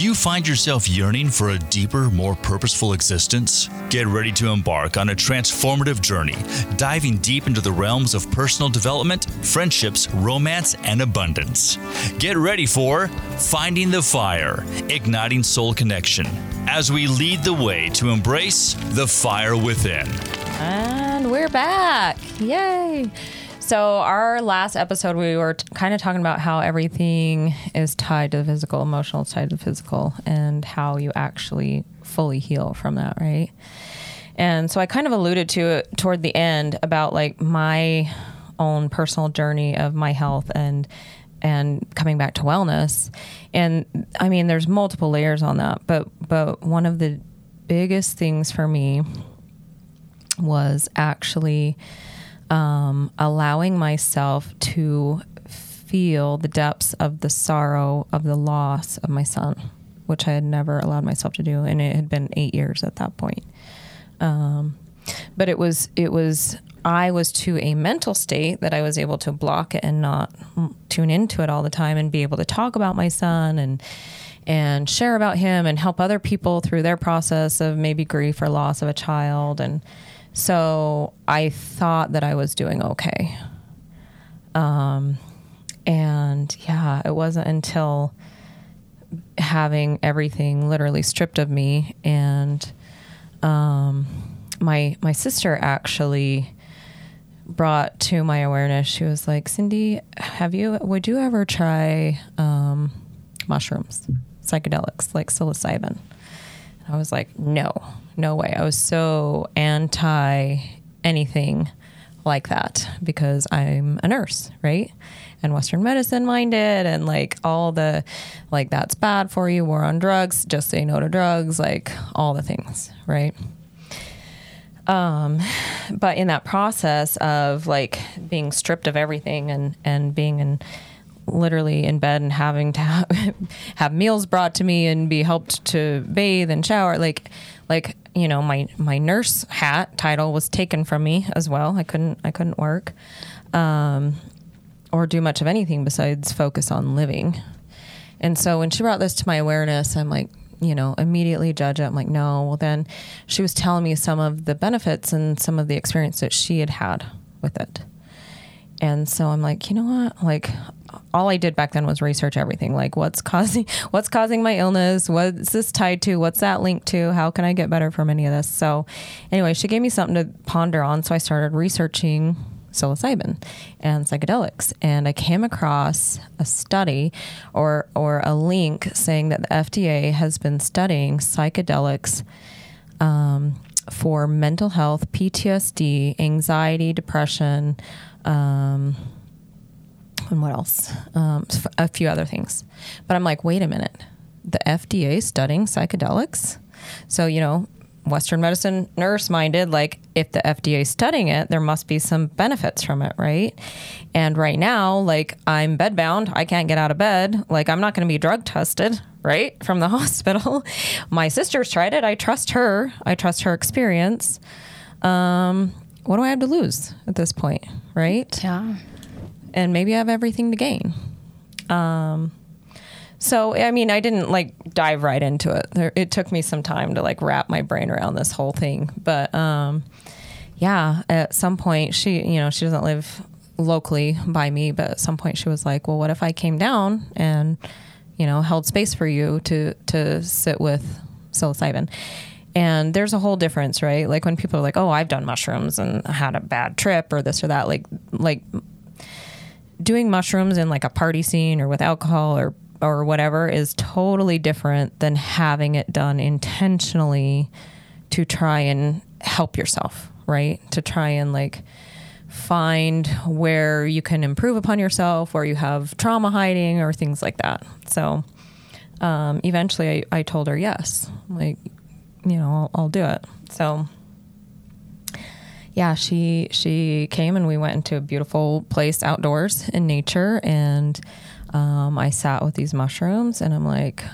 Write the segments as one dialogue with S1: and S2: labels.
S1: Do you find yourself yearning for a deeper, more purposeful existence? Get ready to embark on a transformative journey, diving deep into the realms of personal development, friendships, romance, and abundance. Get ready for Finding the Fire, Igniting Soul Connection, as we lead the way to embrace the fire within.
S2: And we're back. Yay. So, our last episode, we were t- kind of talking about how everything is tied to the physical, emotional tied to the physical, and how you actually fully heal from that, right? And so, I kind of alluded to it toward the end about like my own personal journey of my health and and coming back to wellness. And I mean, there's multiple layers on that, but but one of the biggest things for me was actually um, allowing myself to feel the depths of the sorrow of the loss of my son, which I had never allowed myself to do, and it had been eight years at that point. Um, but it was it was I was to a mental state that I was able to block it and not tune into it all the time and be able to talk about my son and and share about him and help other people through their process of maybe grief or loss of a child and so I thought that I was doing okay. Um, and yeah, it wasn't until having everything literally stripped of me and um, my my sister actually brought to my awareness. She was like, "Cindy, have you would you ever try um, mushrooms, psychedelics like psilocybin?" I was like, "No." no way. I was so anti anything like that because I'm a nurse, right? And Western medicine minded and like all the, like, that's bad for you, war on drugs, just say no to drugs, like all the things, right? Um, but in that process of like being stripped of everything and, and being in, literally in bed and having to have, have meals brought to me and be helped to bathe and shower, like, like you know my my nurse hat title was taken from me as well. I couldn't I couldn't work um, or do much of anything besides focus on living. And so when she brought this to my awareness, I'm like, you know, immediately judge it. I'm like, no. Well, then she was telling me some of the benefits and some of the experience that she had had with it. And so I'm like, you know what? Like, all I did back then was research everything. Like, what's causing what's causing my illness? What's this tied to? What's that linked to? How can I get better from any of this? So, anyway, she gave me something to ponder on. So I started researching psilocybin and psychedelics, and I came across a study or or a link saying that the FDA has been studying psychedelics. Um, for mental health, PTSD, anxiety, depression, um, and what else? Um, a few other things. But I'm like, wait a minute. The FDA studying psychedelics? So, you know, Western medicine nurse minded, like if the FDA studying it, there must be some benefits from it, right? And right now, like I'm bedbound, I can't get out of bed. Like I'm not going to be drug tested, right? From the hospital. My sister's tried it. I trust her. I trust her experience. Um, what do I have to lose at this point, right?
S3: Yeah.
S2: And maybe I have everything to gain. Um, so I mean, I didn't like dive right into it. There, it took me some time to like wrap my brain around this whole thing. But um, yeah, at some point, she you know she doesn't live locally by me, but at some point she was like, "Well, what if I came down and you know held space for you to to sit with psilocybin?" And there's a whole difference, right? Like when people are like, "Oh, I've done mushrooms and had a bad trip or this or that," like like doing mushrooms in like a party scene or with alcohol or or whatever is totally different than having it done intentionally to try and help yourself, right? To try and like find where you can improve upon yourself, where you have trauma hiding or things like that. So um, eventually I, I told her yes, like, you know, I'll, I'll do it. So yeah, she she came and we went into a beautiful place outdoors in nature, and um, I sat with these mushrooms, and I'm like,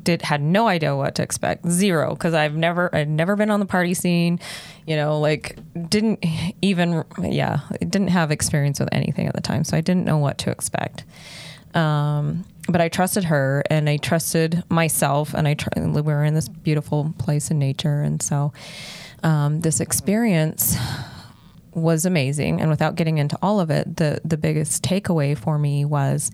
S2: did had no idea what to expect, zero, because I've never I'd never been on the party scene, you know, like didn't even yeah, didn't have experience with anything at the time, so I didn't know what to expect. Um, but I trusted her and I trusted myself and I tr- we were in this beautiful place in nature. And so um, this experience was amazing. And without getting into all of it the the biggest takeaway for me was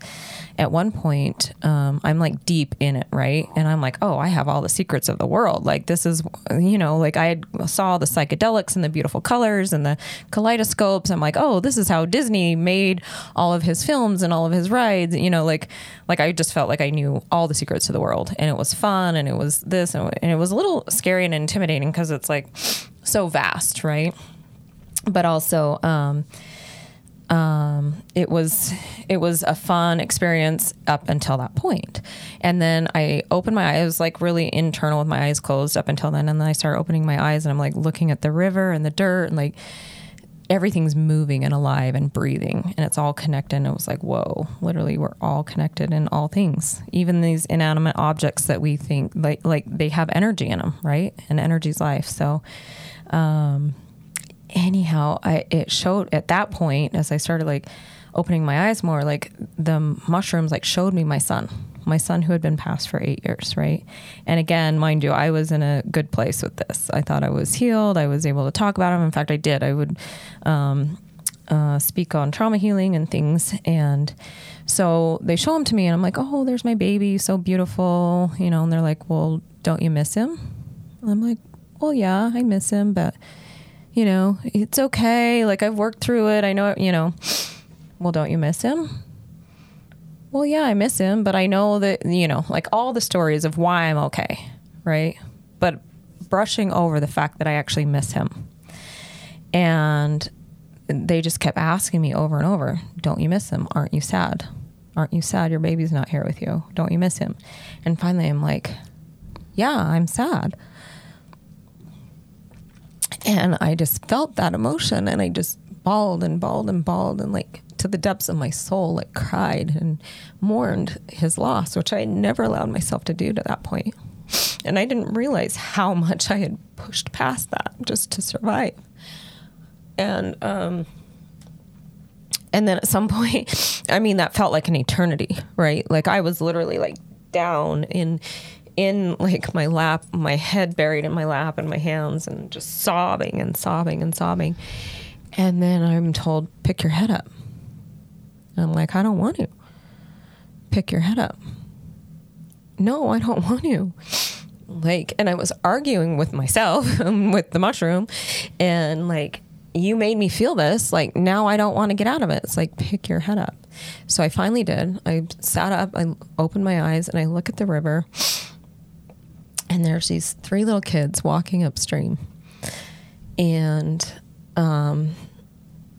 S2: at one point um, i'm like deep in it right? And i'm like oh i have all the secrets of the world. Like this is you know like i saw the psychedelics and the beautiful colors and the kaleidoscopes. I'm like oh this is how disney made all of his films and all of his rides you know like like i just felt like i knew all the secrets of the world. And it was fun and it was this and it was a little scary and intimidating because it's like so vast right but also um, um, it was it was a fun experience up until that point. And then i opened my eyes I was like really internal with my eyes closed up until then and then i started opening my eyes and i'm like looking at the river and the dirt and like everything's moving and alive and breathing and it's all connected and it was like whoa literally we're all connected in all things. Even these inanimate objects that we think like like they have energy in them right? And energy's life. So um anyhow, I it showed at that point as I started like opening my eyes more, like the mushrooms like showed me my son, my son who had been passed for eight years, right? And again, mind you, I was in a good place with this. I thought I was healed. I was able to talk about him. In fact, I did. I would um, uh, speak on trauma healing and things, and so they show him to me, and I'm like, oh, there's my baby, so beautiful, you know. And they're like, well, don't you miss him? And I'm like, well, yeah, I miss him, but you know, it's okay. Like I've worked through it. I know, you know. Well, don't you miss him? Well, yeah, I miss him, but I know that, you know, like all the stories of why I'm okay, right? But brushing over the fact that I actually miss him. And they just kept asking me over and over, don't you miss him? Aren't you sad? Aren't you sad your baby's not here with you? Don't you miss him? And finally I'm like, yeah, I'm sad. And I just felt that emotion and I just bawled and bawled and bawled and like to the depths of my soul, like cried and mourned his loss, which I never allowed myself to do to that point. And I didn't realize how much I had pushed past that just to survive. And, um, and then at some point, I mean, that felt like an eternity, right? Like I was literally like down in in like my lap, my head buried in my lap and my hands, and just sobbing and sobbing and sobbing. And then I'm told, pick your head up. And I'm like, I don't want to. Pick your head up. No, I don't want to. Like, and I was arguing with myself, with the mushroom, and like, you made me feel this. Like, now I don't want to get out of it. It's like, pick your head up. So I finally did. I sat up, I opened my eyes, and I look at the river and there's these three little kids walking upstream and um,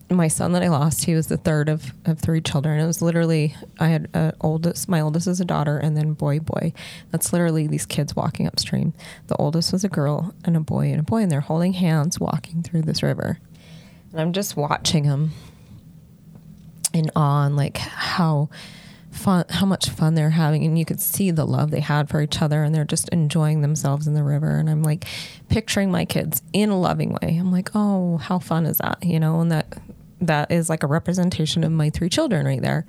S2: my son that I lost, he was the third of, of three children. It was literally I had a oldest, my oldest is a daughter, and then boy, boy. That's literally these kids walking upstream. The oldest was a girl and a boy and a boy, and they're holding hands walking through this river. And I'm just watching them in awe and like how fun how much fun they're having and you could see the love they had for each other and they're just enjoying themselves in the river and i'm like picturing my kids in a loving way. I'm like oh how fun is that? You know and that that is like a representation of my three children right there.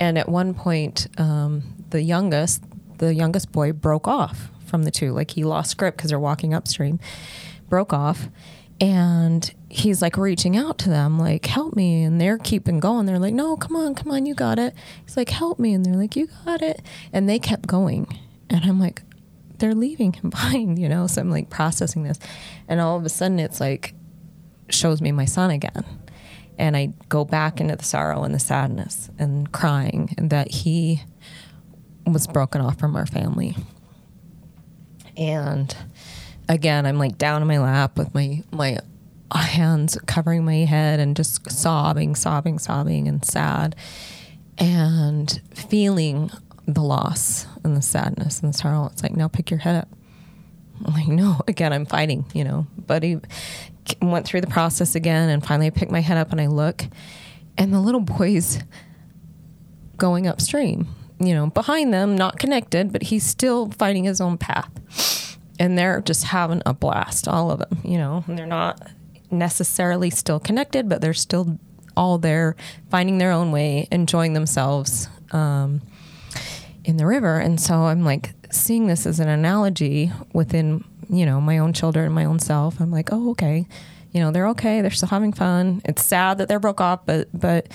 S2: And at one point um, the youngest the youngest boy broke off from the two. Like he lost grip because they're walking upstream. Broke off and he's like reaching out to them like help me and they're keeping going. They're like no come on come on you got it. He's like help me and they're like you got it. And they kept going. And i'm like they're leaving him behind you know? So i'm like processing this. And all of a sudden it's like shows me my son again. And i go back into the sorrow and the sadness and crying and that he was broken off from our family. And again, I'm like down in my lap with my my hands covering my head and just sobbing, sobbing, sobbing, and sad, and feeling the loss and the sadness and the sorrow. It's like now pick your head up. I'm like, no, again, I'm fighting, you know. But he went through the process again, and finally I pick my head up and I look, and the little boy's going upstream, you know, behind them, not connected, but he's still fighting his own path and they're just having a blast, all of them, you know, and they're not necessarily still connected, but they're still all there finding their own way, enjoying themselves um, in the river. And so I'm like seeing this as an analogy within, you know, my own children, my own self. I'm like, oh, okay. You know, they're okay. They're still having fun. It's sad that they're broke off, but, but,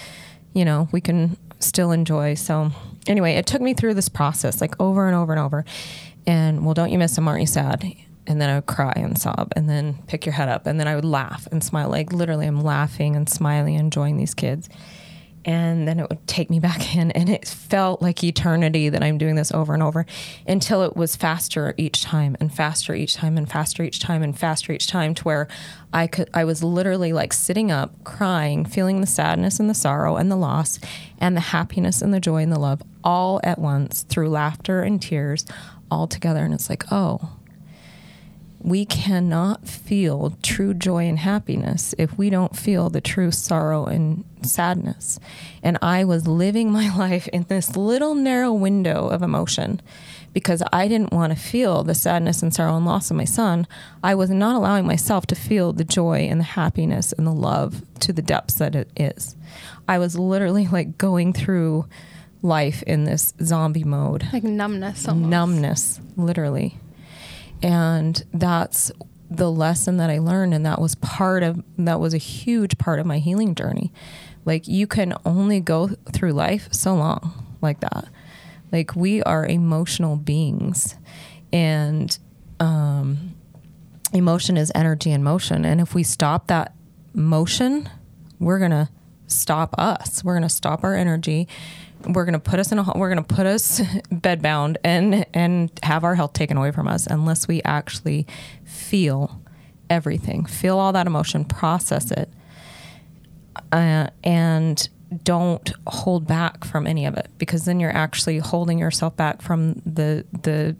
S2: you know, we can still enjoy. So anyway, it took me through this process like over and over and over. And well, don't you miss them? Aren't you sad? And then I would cry and sob and then pick your head up. And then I would laugh and smile. Like literally, I'm laughing and smiling, and enjoying these kids and then it would take me back in and it felt like eternity that i'm doing this over and over until it was faster each time and faster each time and faster each time and faster each time to where i could i was literally like sitting up crying feeling the sadness and the sorrow and the loss and the happiness and the joy and the love all at once through laughter and tears all together and it's like oh we cannot feel true joy and happiness if we don't feel the true sorrow and sadness. And I was living my life in this little narrow window of emotion because I didn't want to feel the sadness and sorrow and loss of my son. I was not allowing myself to feel the joy and the happiness and the love to the depths that it is. I was literally like going through life in this zombie mode.
S3: Like numbness almost.
S2: Numbness, literally. And that's the lesson that I learned. And that was part of, that was a huge part of my healing journey. Like you can only go through life so long like that. Like we are emotional beings and, um, emotion is energy in motion. And if we stop that motion, we're going to stop us. We're going to stop our energy we're going to put us in a we're going to put us bedbound and and have our health taken away from us unless we actually feel everything feel all that emotion process it uh, and don't hold back from any of it because then you're actually holding yourself back from the the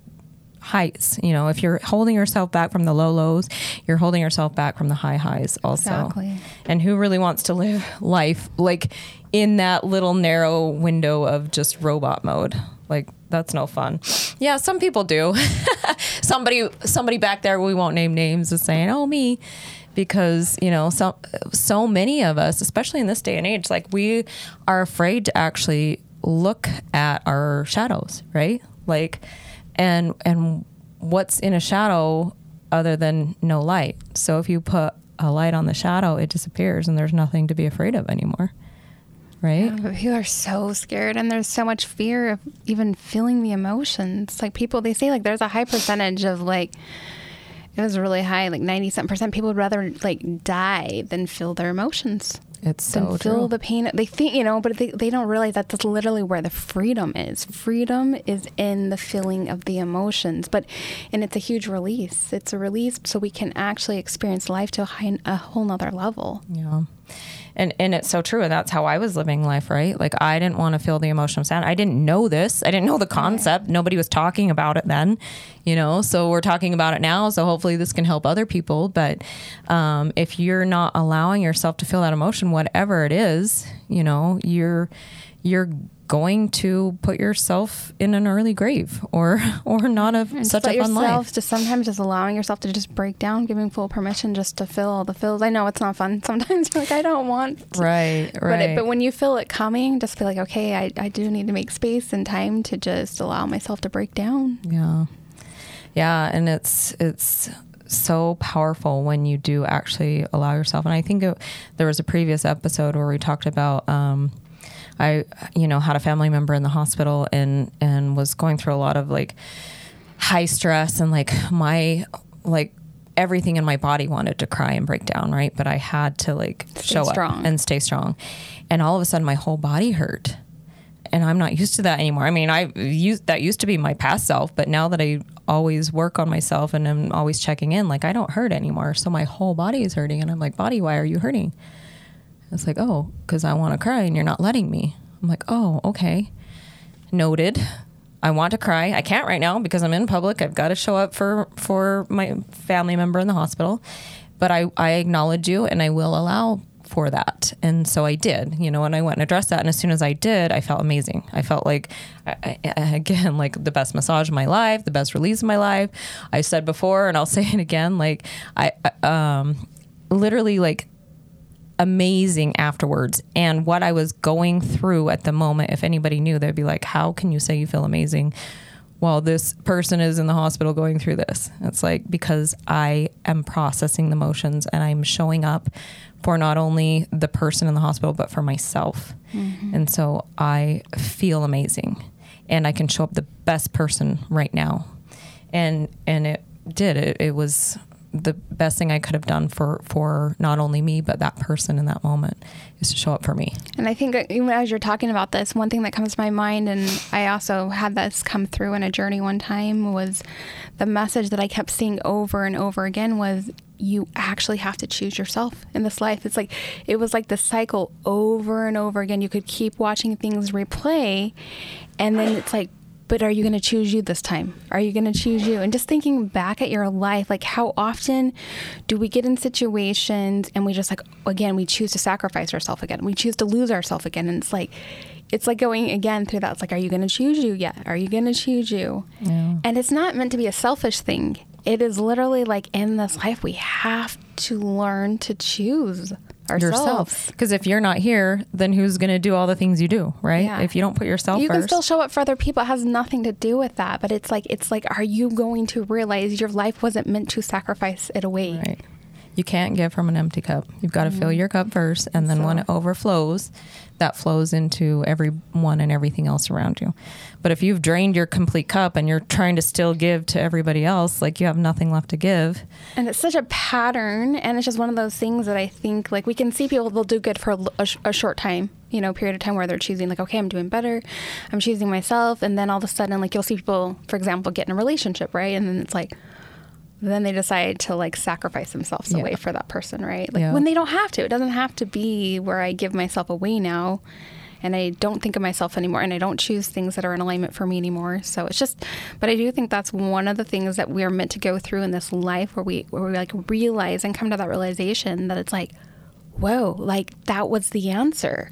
S2: heights. You know, if you're holding yourself back from the low lows, you're holding yourself back from the high highs also.
S3: Exactly.
S2: And who really wants to live life like in that little narrow window of just robot mode? Like that's no fun. Yeah, some people do. somebody somebody back there we won't name names is saying, "Oh, me." because you know so so many of us especially in this day and age like we are afraid to actually look at our shadows right like and and what's in a shadow other than no light? So if you put a light on the shadow it disappears and there's nothing to be afraid of anymore. Right?
S3: Yeah, people are so scared and there's so much fear of even feeling the emotions. Like people they say like there's a high percentage of like it was really high like 90 something percent people would rather like die than feel their emotions
S2: it's so
S3: feel
S2: true.
S3: the pain. They think, you know, but they, they don't realize that that's literally where the freedom is. Freedom is in the feeling of the emotions, but, and it's a huge release. It's a release so we can actually experience life to a, high, a whole nother level.
S2: Yeah and and it's so true. And that's how i was living life right? Like i didn't want to feel the emotion of sad i didn't know this. I didn't know the concept. Nobody was talking about it then you know? So we're talking about it now. So hopefully this can help other people. But um, if you're not allowing yourself to feel that emotion whatever it is you know you're you're going to put yourself in an early grave or or not a
S3: and
S2: such a fun life.
S3: Just sometimes just allowing yourself to just break down, giving full permission just to fill all the fills. I know it's not fun. Sometimes you're like, I don't want
S2: to. Right, right.
S3: But, it, but when you feel it coming, just be like, okay, I, I do need to make space and time to just allow myself to break down.
S2: Yeah. Yeah. And it's, it's, so powerful when you do actually allow yourself. And I think it, there was a previous episode where we talked about um, I, you know, had a family member in the hospital and and was going through a lot of like high stress and like my like everything in my body wanted to cry and break down, right? But I had to like
S3: stay
S2: show
S3: strong.
S2: up and stay strong. And all of a sudden my whole body hurt. And I'm not used to that anymore. I mean, I used that used to be my past self, but now that I always work on myself and I'm always checking in, like I don't hurt anymore. So my whole body is hurting and I'm like, "Body, why are you hurting?" It's like, oh, because I want to cry and you're not letting me. I'm like, oh, okay. Noted. I want to cry. I can't right now because I'm in public. I've got to show up for for my family member in the hospital. But I, I acknowledge you and I will allow for that. And so I did, you know, and I went and addressed that. And as soon as I did, I felt amazing. I felt like, I, I, again, like the best massage of my life, the best release of my life. I said before, and I'll say it again, like I, um, literally like amazing afterwards. And what I was going through at the moment, if anybody knew, they'd be like, How can you say you feel amazing? while this person is in the hospital going through this. It's like because I am processing the motions and I'm showing up for not only the person in the hospital, but for myself. Mm-hmm. And so I feel amazing and I can show up the best person right now. And, and it did, it, it was the best thing I could have done for for not only me but that person in that moment is to show up for me.
S3: And I think uh, even as you're talking about this, one thing that comes to my mind, and I also had this come through in a journey one time, was the message that I kept seeing over and over again was you actually have to choose yourself in this life. It's like it was like the cycle over and over again. You could keep watching things replay, and then it's like but are you going to choose you this time? Are you going to choose you? And just thinking back at your life, like how often do we get in situations and we just like, again, we choose to sacrifice ourselves again. We choose to lose ourselves again. And it's like, it's like going again through that. It's like, are you going to choose you yet? Are you going to choose you? Yeah. And it's not meant to be a selfish thing. It is literally like in this life, we have to learn to choose ourselves.
S2: Because if you're not here, then who's going to do all the things you do, right? Yeah. If you don't put yourself
S3: you
S2: first.
S3: can still show up for other people. It has nothing to do with that. But it's like, it's like, are you going to realize your life wasn't meant to sacrifice it away?
S2: Right. You can't give from an empty cup. You've got to mm-hmm. fill your cup first, and then so. when it overflows, that flows into everyone and everything else around you. But if you've drained your complete cup and you're trying to still give to everybody else, like you have nothing left to give.
S3: And it's such a pattern, and it's just one of those things that I think like we can see people they'll do good for a, a short time, you know, period of time where they're choosing like, okay, I'm doing better, I'm choosing myself, and then all of a sudden, like you'll see people, for example, get in a relationship, right, and then it's like then they decide to like sacrifice themselves yeah. away for that person, right? Like yeah. when they don't have to. It doesn't have to be where I give myself away now and I don't think of myself anymore and I don't choose things that are in alignment for me anymore. So it's just but I do think that's one of the things that we are meant to go through in this life where we where we like realize and come to that realization that it's like, whoa, like that was the answer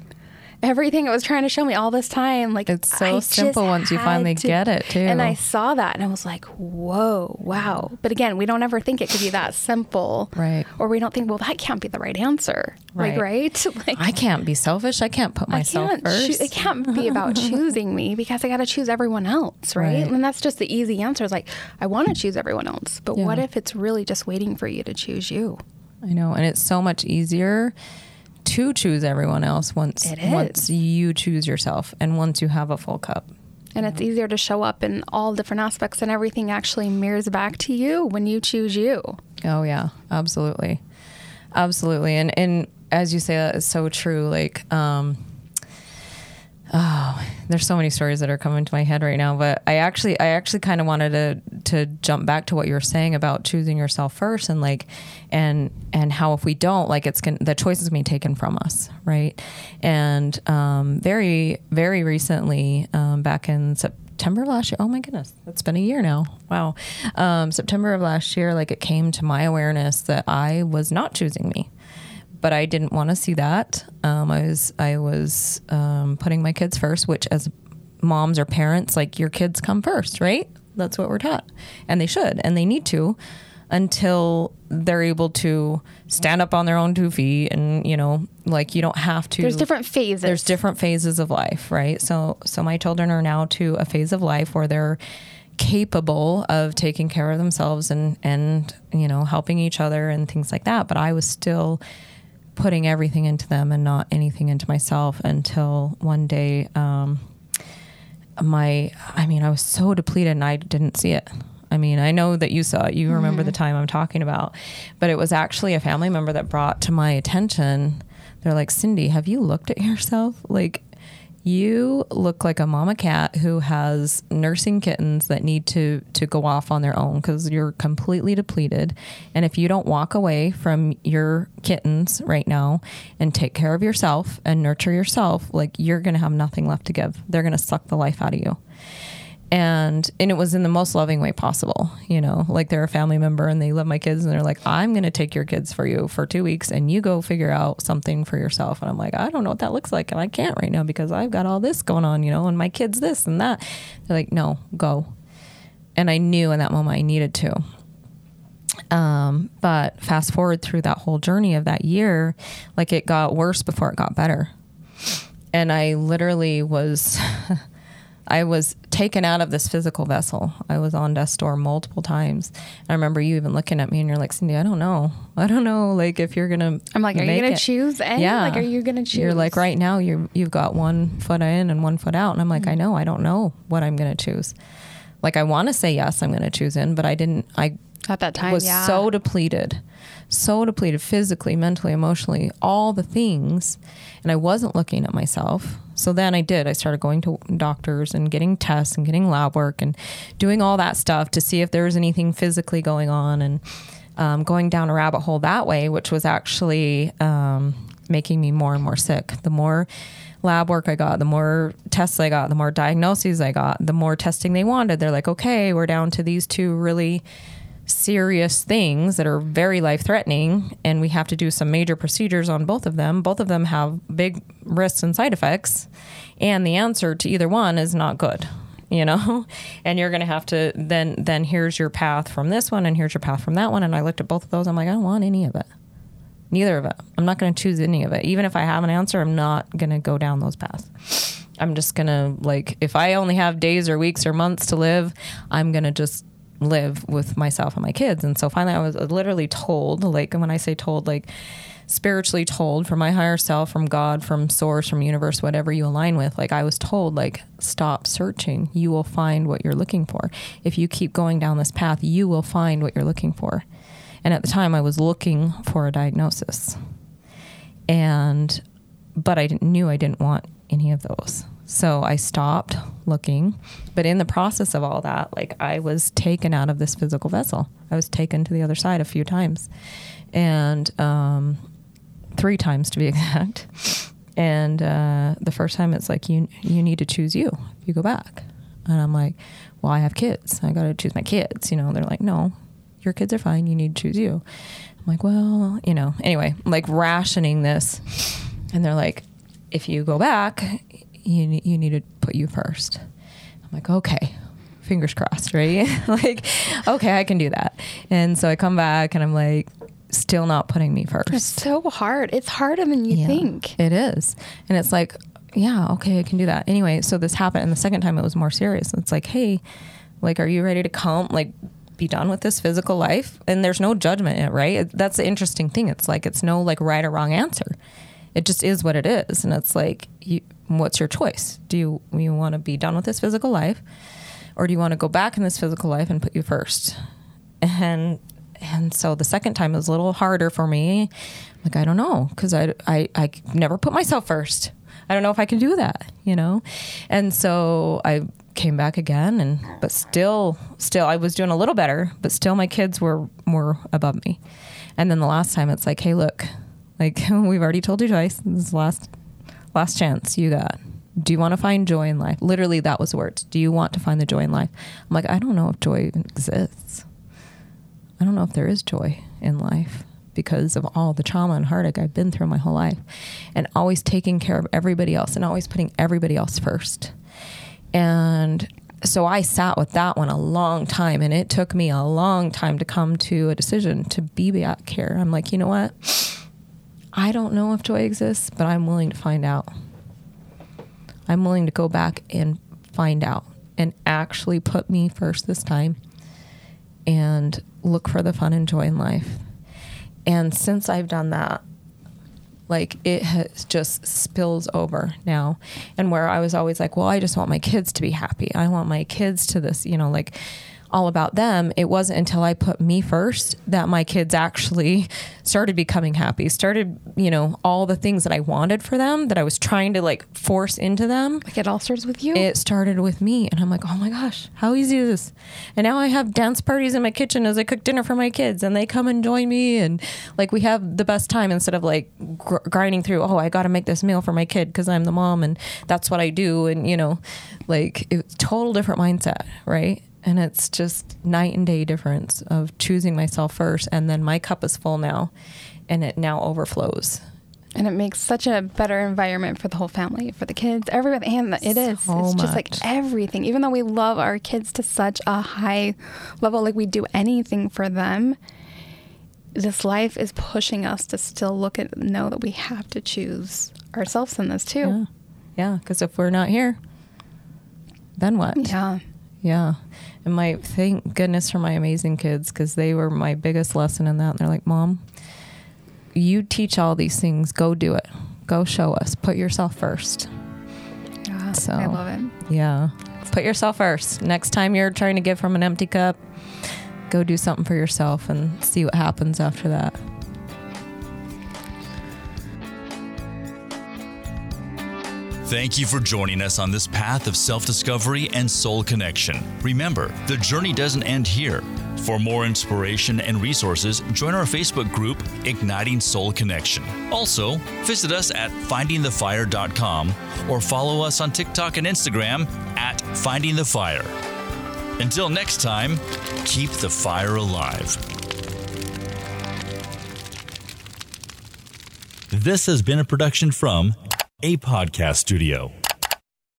S3: everything it was trying to show me all this time. Like
S2: it's so I simple once you finally to, get it too.
S3: And I saw that and I was like, whoa, wow. But again, we don't ever think it could be that simple.
S2: Right.
S3: Or we don't think, well, that can't be the right answer. Right. Like, right?
S2: Like I can't be selfish. I can't put myself can't first.
S3: Cho- it can't be about choosing me because I got to choose everyone else, right? right? And that's just the easy answer. Is like, I want to choose everyone else, but yeah. what if it's really just waiting for you to choose you?
S2: I know, and it's so much easier to choose everyone else once once you choose yourself and once you have a full cup.
S3: And it's easier to show up in all different aspects and everything actually mirrors back to you when you choose you.
S2: Oh yeah, absolutely. Absolutely. And and as you say that is so true like um oh there's so many stories that are coming to my head right now but i actually i actually kind of wanted to to jump back to what you were saying about choosing yourself first and like and and how if we don't like it's going the choice is being taken from us right? And um, very very recently um, back in september last year oh my goodness it's been a year now wow. Um, september of last year like it came to my awareness that i was not choosing me but I didn't want to see that. Um, I was I was um, putting my kids first, which as moms or parents, like your kids come first, right? That's what we're taught, and they should, and they need to, until they're able to stand up on their own two feet, and you know, like you don't have to.
S3: There's different phases.
S2: There's different phases of life, right? So, so my children are now to a phase of life where they're capable of taking care of themselves and and you know helping each other and things like that but i was still putting everything into them and not anything into myself until one day um, my i mean i was so depleted and i didn't see it. I mean i know that you saw it. You remember mm-hmm. the time i'm talking about. But it was actually a family member that brought to my attention they're like cindy have you looked at yourself? Like you look like a mama cat who has nursing kittens that need to to go off on their own because you're completely depleted. And if you don't walk away from your kittens right now and take care of yourself and nurture yourself like you're to have nothing left to give. They're to suck the life out of you and and it was in the most loving way possible you know like they're a family member and they love my kids and they're like i'm going to take your kids for you for two weeks and you go figure out something for yourself. And i'm like i don't know what that looks like and i can't right now because i've got all this going on you know and my kids this and that. They're like no go. And i knew in that moment i needed to. Um, but fast forward through that whole journey of that year, like it got worse before it got better. And I literally was I was taken out of this physical vessel. I was on death's door multiple times. I remember you even looking at me and you're like, Cindy, I don't know. I don't know. Like if you're gonna
S3: I'm like, are you gonna it. choose A? Yeah. Like are you gonna choose?
S2: You're like right now you you've got one foot in and one foot out. And I'm like, mm-hmm. I know, I don't know what I'm gonna choose. Like I wanna say yes, I'm gonna choose in, but I didn't I
S3: at that time
S2: was
S3: yeah.
S2: so depleted so depleted physically mentally emotionally all the things and i wasn't looking at myself so then i did i started going to doctors and getting tests and getting lab work and doing all that stuff to see if there was anything physically going on and um, going down a rabbit hole that way which was actually um, making me more and more sick the more lab work I got, the more tests I got, the more diagnoses I got, the more testing they wanted. They're like, okay, we're down to these two really serious things that are very life threatening, and we have to do some major procedures on both of them. Both of them have big risks and side effects, and the answer to either one is not good. You know, and you're going to have to then then here's your path from this one, and here's your path from that one. And I looked at both of those. I'm like, I don't want any of it. Neither of it. I'm not going to choose any of it. Even if I have an answer, I'm not going to go down those paths. I'm just going to like if I only have days or weeks or months to live, I'm going to just live with myself and my kids. And so finally, I was literally told, like, when I say told, like, spiritually told from my higher self, from God, from source, from universe, whatever you align with, like, I was told, like, stop searching. You will find what you're looking for. If you keep going down this path, you will find what you're looking for. And at the time, I was looking for a diagnosis. And, but I knew I didn't want any of those. So I stopped looking. But in the process of all that, like I was taken out of this physical vessel. I was taken to the other side a few times. And um, three times to be exact. And uh, the first time it's like you you need to choose you if you go back. And I'm like, well, I have kids. I got to choose my kids. You know, they're like, no, your kids are fine. You need to choose you. I'm like, well, you know, anyway, like rationing this. And they're like, if you go back, you you need to put you first. I'm like, okay, fingers crossed, right? like, okay, I can do that. And so I come back and I'm like, still not putting me first.
S3: It's so hard. It's harder than you yeah, think.
S2: It is. And it's like, yeah, okay, I can do that. Anyway, so this happened. And the second time it was more serious. It's like, hey, like, are you ready to come? Like, be done with this physical life? And there's no judgment eh, in it, right? That's the interesting thing. It's like, it's no like right or wrong answer. It just is what it is. And it's like, you, what's your choice? Do you, you want to be done with this physical life, or do you want to go back in this physical life and put you first? And and so the second time was a little harder for me. Like I don't know because I, I I never put myself first. I don't know if I can do that, you know. And so I came back again, and but still, still I was doing a little better, but still my kids were more above me. And then the last time, it's like, hey, look, like we've already told you twice. This is the last last chance you got. Do you want to find joy in life? Literally, that was words. Do you want to find the joy in life? I'm like, I don't know if joy exists. I don't know if there is joy in life because of all the trauma and heartache I've been through my whole life and always taking care of everybody else and always putting everybody else first. And so I sat with that one a long time and it took me a long time to come to a decision to be back here. I'm like, you know what? I don't know if joy exists, but I'm willing to find out. I'm willing to go back and find out and actually put me first this time and look for the fun and joy in life. And since I've done that, like it has just spills over now. And where I was always like, well, I just want my kids to be happy. I want my kids to this, you know, like all about them, it wasn't until I put me first that my kids actually started becoming happy, started, you know, all the things that I wanted for them that I was trying to like force into them.
S3: Like it all starts with you?
S2: It started with me. And I'm like, oh my gosh, how easy is this? And now I have dance parties in my kitchen as I cook dinner for my kids and they come and join me. And like we have the best time instead of like gr- grinding through, oh, I got to make this meal for my kid because I'm the mom and that's what I do. And, you know, like it's total different mindset, right? And it's just night and day difference of choosing myself first and then my cup is full now and it now overflows
S3: and it makes such a better environment for the whole family for the kids everybody and it so is it's much. just like everything even though we love our kids to such a high level like we do anything for them this life is pushing us to still look at know that we have to choose ourselves in this too.
S2: Yeah. Yeah. Because if we're not here, then what?
S3: Yeah.
S2: Yeah. And my thank goodness for my amazing kids because they were my biggest lesson in that. And they're like, Mom, you teach all these things. Go do it. Go show us. Put yourself first.
S3: Yeah,
S2: So-
S3: I love it.
S2: Yeah. Put yourself first. Next time you're trying to give from an empty cup, go do something for yourself and see what happens after that.
S1: Thank you for joining us on this path of self discovery and soul connection. Remember, the journey doesn't end here. For more inspiration and resources, join our Facebook group, Igniting Soul Connection. Also, visit us at findingthefire.com or follow us on TikTok and Instagram at Finding the Fire. Until next time, keep the fire alive. This has been a production from a podcast studio.